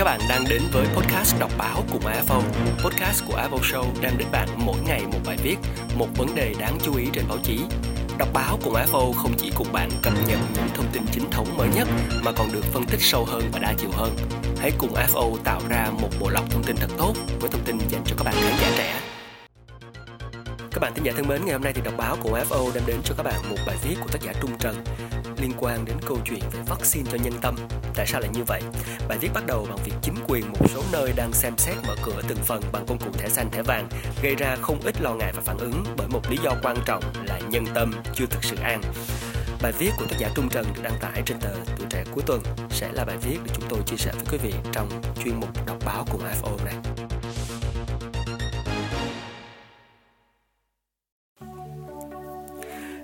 Các bạn đang đến với podcast đọc báo cùng AFO. Podcast của AFO Show đem đến bạn mỗi ngày một bài viết, một vấn đề đáng chú ý trên báo chí. Đọc báo cùng AFO không chỉ cùng bạn cập nhật những thông tin chính thống mới nhất mà còn được phân tích sâu hơn và đa chiều hơn. Hãy cùng AFO tạo ra một bộ lọc thông tin thật tốt với thông tin dành cho các bạn khán giả trẻ. Các bạn thính giả thân mến, ngày hôm nay thì đọc báo của FO đem đến cho các bạn một bài viết của tác giả Trung Trần liên quan đến câu chuyện về vaccine cho nhân tâm. Tại sao lại như vậy? Bài viết bắt đầu bằng việc chính quyền một số nơi đang xem xét mở cửa từng phần bằng công cụ thẻ xanh thẻ vàng, gây ra không ít lo ngại và phản ứng bởi một lý do quan trọng là nhân tâm chưa thực sự an. Bài viết của tác giả Trung Trần được đăng tải trên tờ Tuổi Trẻ cuối tuần sẽ là bài viết được chúng tôi chia sẻ với quý vị trong chuyên mục đọc báo cùng FO này.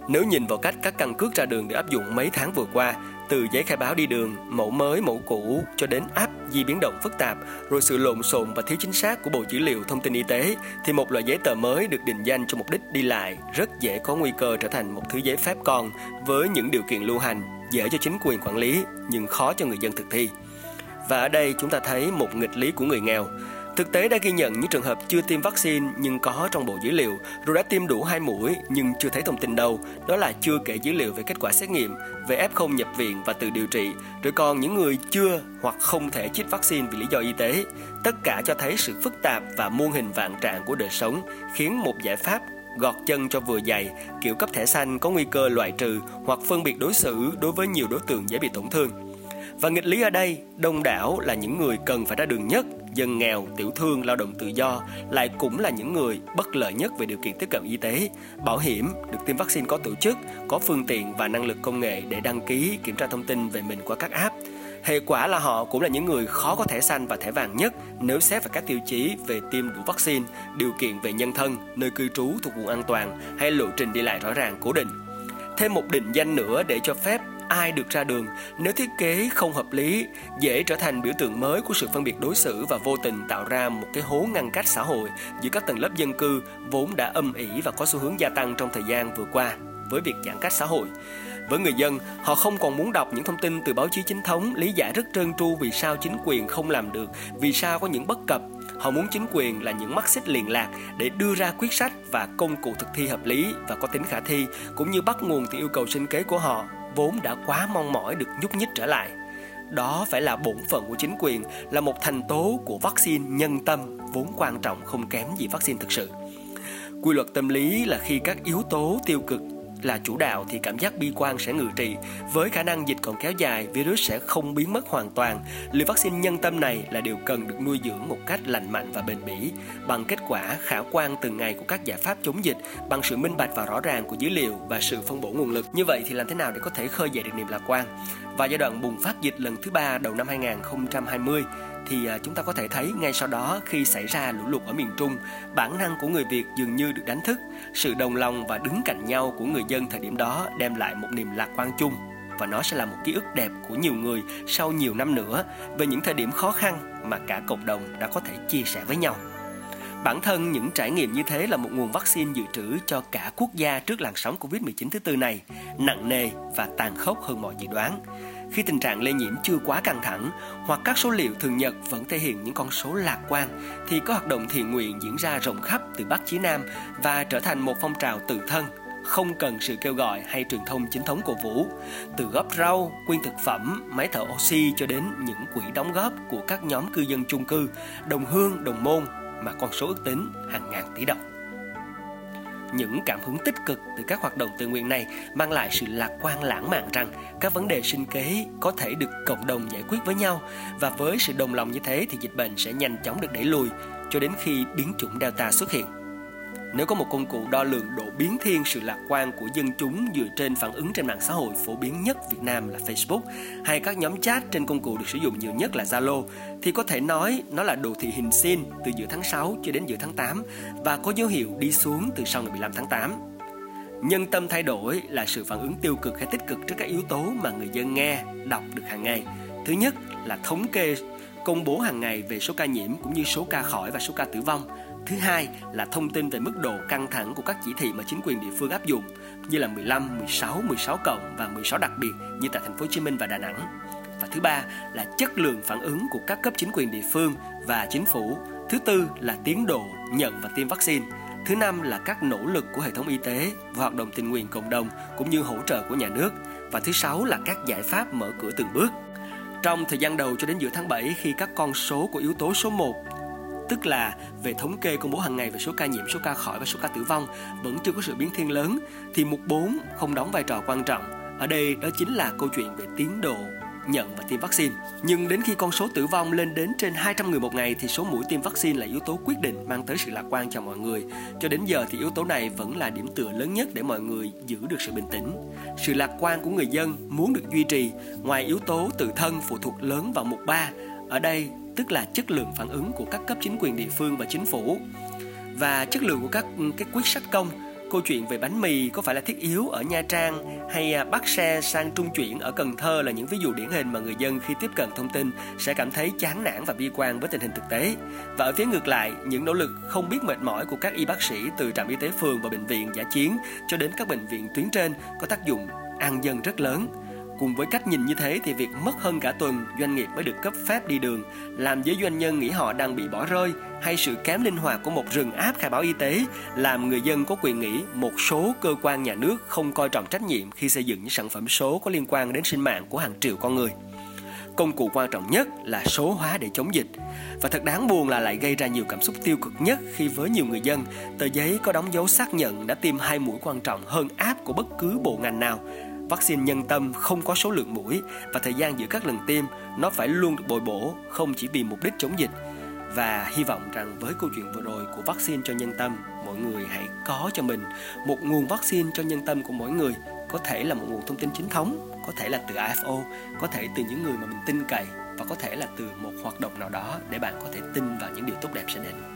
Nếu nhìn vào cách các căn cước ra đường được áp dụng mấy tháng vừa qua, từ giấy khai báo đi đường, mẫu mới, mẫu cũ cho đến app di biến động phức tạp, rồi sự lộn xộn và thiếu chính xác của bộ dữ liệu thông tin y tế, thì một loại giấy tờ mới được định danh cho mục đích đi lại rất dễ có nguy cơ trở thành một thứ giấy phép con với những điều kiện lưu hành dễ cho chính quyền quản lý nhưng khó cho người dân thực thi. Và ở đây chúng ta thấy một nghịch lý của người nghèo. Thực tế đã ghi nhận những trường hợp chưa tiêm vaccine nhưng có trong bộ dữ liệu, rồi đã tiêm đủ hai mũi nhưng chưa thấy thông tin đâu. Đó là chưa kể dữ liệu về kết quả xét nghiệm, về F0 nhập viện và tự điều trị, rồi còn những người chưa hoặc không thể chích vaccine vì lý do y tế. Tất cả cho thấy sự phức tạp và muôn hình vạn trạng của đời sống, khiến một giải pháp gọt chân cho vừa dày, kiểu cấp thẻ xanh có nguy cơ loại trừ hoặc phân biệt đối xử đối với nhiều đối tượng dễ bị tổn thương. Và nghịch lý ở đây, đông đảo là những người cần phải ra đường nhất, dân nghèo, tiểu thương, lao động tự do lại cũng là những người bất lợi nhất về điều kiện tiếp cận y tế, bảo hiểm, được tiêm vaccine có tổ chức, có phương tiện và năng lực công nghệ để đăng ký, kiểm tra thông tin về mình qua các app. Hệ quả là họ cũng là những người khó có thẻ xanh và thẻ vàng nhất nếu xét về các tiêu chí về tiêm đủ vaccine, điều kiện về nhân thân, nơi cư trú thuộc vùng an toàn hay lộ trình đi lại rõ ràng cố định. Thêm một định danh nữa để cho phép ai được ra đường nếu thiết kế không hợp lý dễ trở thành biểu tượng mới của sự phân biệt đối xử và vô tình tạo ra một cái hố ngăn cách xã hội giữa các tầng lớp dân cư vốn đã âm ỉ và có xu hướng gia tăng trong thời gian vừa qua với việc giãn cách xã hội. Với người dân, họ không còn muốn đọc những thông tin từ báo chí chính thống lý giải rất trơn tru vì sao chính quyền không làm được, vì sao có những bất cập. Họ muốn chính quyền là những mắt xích liền lạc để đưa ra quyết sách và công cụ thực thi hợp lý và có tính khả thi, cũng như bắt nguồn từ yêu cầu sinh kế của họ vốn đã quá mong mỏi được nhúc nhích trở lại. Đó phải là bổn phận của chính quyền, là một thành tố của vaccine nhân tâm vốn quan trọng không kém gì vaccine thực sự. Quy luật tâm lý là khi các yếu tố tiêu cực là chủ đạo thì cảm giác bi quan sẽ ngự trị. Với khả năng dịch còn kéo dài, virus sẽ không biến mất hoàn toàn. Liều vaccine nhân tâm này là điều cần được nuôi dưỡng một cách lành mạnh và bền bỉ bằng kết quả khả quan từng ngày của các giải pháp chống dịch, bằng sự minh bạch và rõ ràng của dữ liệu và sự phân bổ nguồn lực. Như vậy thì làm thế nào để có thể khơi dậy được niềm lạc quan? Và giai đoạn bùng phát dịch lần thứ ba đầu năm 2020 thì à, chúng ta có thể thấy ngay sau đó khi xảy ra lũ lụt ở miền Trung, bản năng của người Việt dường như được đánh thức. Sự đồng lòng và đứng cạnh nhau của người dân thời điểm đó đem lại một niềm lạc quan chung và nó sẽ là một ký ức đẹp của nhiều người sau nhiều năm nữa về những thời điểm khó khăn mà cả cộng đồng đã có thể chia sẻ với nhau. Bản thân những trải nghiệm như thế là một nguồn vaccine dự trữ cho cả quốc gia trước làn sóng Covid-19 thứ tư này, nặng nề và tàn khốc hơn mọi dự đoán khi tình trạng lây nhiễm chưa quá căng thẳng hoặc các số liệu thường nhật vẫn thể hiện những con số lạc quan, thì có hoạt động thiện nguyện diễn ra rộng khắp từ Bắc chí Nam và trở thành một phong trào tự thân, không cần sự kêu gọi hay truyền thông chính thống cổ vũ, từ góp rau, quyên thực phẩm, máy thở oxy cho đến những quỹ đóng góp của các nhóm cư dân chung cư, đồng hương, đồng môn mà con số ước tính hàng ngàn tỷ đồng những cảm hứng tích cực từ các hoạt động tự nguyện này mang lại sự lạc quan lãng mạn rằng các vấn đề sinh kế có thể được cộng đồng giải quyết với nhau và với sự đồng lòng như thế thì dịch bệnh sẽ nhanh chóng được đẩy lùi cho đến khi biến chủng Delta xuất hiện. Nếu có một công cụ đo lường độ biến thiên sự lạc quan của dân chúng dựa trên phản ứng trên mạng xã hội phổ biến nhất Việt Nam là Facebook hay các nhóm chat trên công cụ được sử dụng nhiều nhất là Zalo thì có thể nói nó là đồ thị hình sin từ giữa tháng 6 cho đến giữa tháng 8 và có dấu hiệu đi xuống từ sau ngày 15 tháng 8. Nhân tâm thay đổi là sự phản ứng tiêu cực hay tích cực trước các yếu tố mà người dân nghe, đọc được hàng ngày. Thứ nhất là thống kê công bố hàng ngày về số ca nhiễm cũng như số ca khỏi và số ca tử vong Thứ hai là thông tin về mức độ căng thẳng của các chỉ thị mà chính quyền địa phương áp dụng như là 15, 16, 16 cộng và 16 đặc biệt như tại thành phố Hồ Chí Minh và Đà Nẵng. Và thứ ba là chất lượng phản ứng của các cấp chính quyền địa phương và chính phủ. Thứ tư là tiến độ nhận và tiêm vaccine. Thứ năm là các nỗ lực của hệ thống y tế và hoạt động tình nguyện cộng đồng cũng như hỗ trợ của nhà nước. Và thứ sáu là các giải pháp mở cửa từng bước. Trong thời gian đầu cho đến giữa tháng 7 khi các con số của yếu tố số 1 tức là về thống kê công bố hàng ngày về số ca nhiễm, số ca khỏi và số ca tử vong vẫn chưa có sự biến thiên lớn thì mục 4 không đóng vai trò quan trọng. Ở đây đó chính là câu chuyện về tiến độ nhận và tiêm vaccine. Nhưng đến khi con số tử vong lên đến trên 200 người một ngày thì số mũi tiêm vaccine là yếu tố quyết định mang tới sự lạc quan cho mọi người. Cho đến giờ thì yếu tố này vẫn là điểm tựa lớn nhất để mọi người giữ được sự bình tĩnh. Sự lạc quan của người dân muốn được duy trì ngoài yếu tố tự thân phụ thuộc lớn vào mục 3. Ở đây tức là chất lượng phản ứng của các cấp chính quyền địa phương và chính phủ và chất lượng của các cái quyết sách công câu chuyện về bánh mì có phải là thiết yếu ở Nha Trang hay à, bắt xe sang trung chuyển ở Cần Thơ là những ví dụ điển hình mà người dân khi tiếp cận thông tin sẽ cảm thấy chán nản và bi quan với tình hình thực tế. Và ở phía ngược lại, những nỗ lực không biết mệt mỏi của các y bác sĩ từ trạm y tế phường và bệnh viện giả chiến cho đến các bệnh viện tuyến trên có tác dụng an dân rất lớn. Cùng với cách nhìn như thế thì việc mất hơn cả tuần doanh nghiệp mới được cấp phép đi đường làm giới doanh nhân nghĩ họ đang bị bỏ rơi hay sự kém linh hoạt của một rừng áp khai báo y tế làm người dân có quyền nghĩ một số cơ quan nhà nước không coi trọng trách nhiệm khi xây dựng những sản phẩm số có liên quan đến sinh mạng của hàng triệu con người. Công cụ quan trọng nhất là số hóa để chống dịch. Và thật đáng buồn là lại gây ra nhiều cảm xúc tiêu cực nhất khi với nhiều người dân, tờ giấy có đóng dấu xác nhận đã tiêm hai mũi quan trọng hơn áp của bất cứ bộ ngành nào Vaccine nhân tâm không có số lượng mũi và thời gian giữa các lần tiêm, nó phải luôn được bồi bổ, không chỉ vì mục đích chống dịch. Và hy vọng rằng với câu chuyện vừa rồi của vaccine cho nhân tâm, mọi người hãy có cho mình một nguồn vaccine cho nhân tâm của mỗi người. Có thể là một nguồn thông tin chính thống, có thể là từ AFO có thể từ những người mà mình tin cậy và có thể là từ một hoạt động nào đó để bạn có thể tin vào những điều tốt đẹp sẽ đến.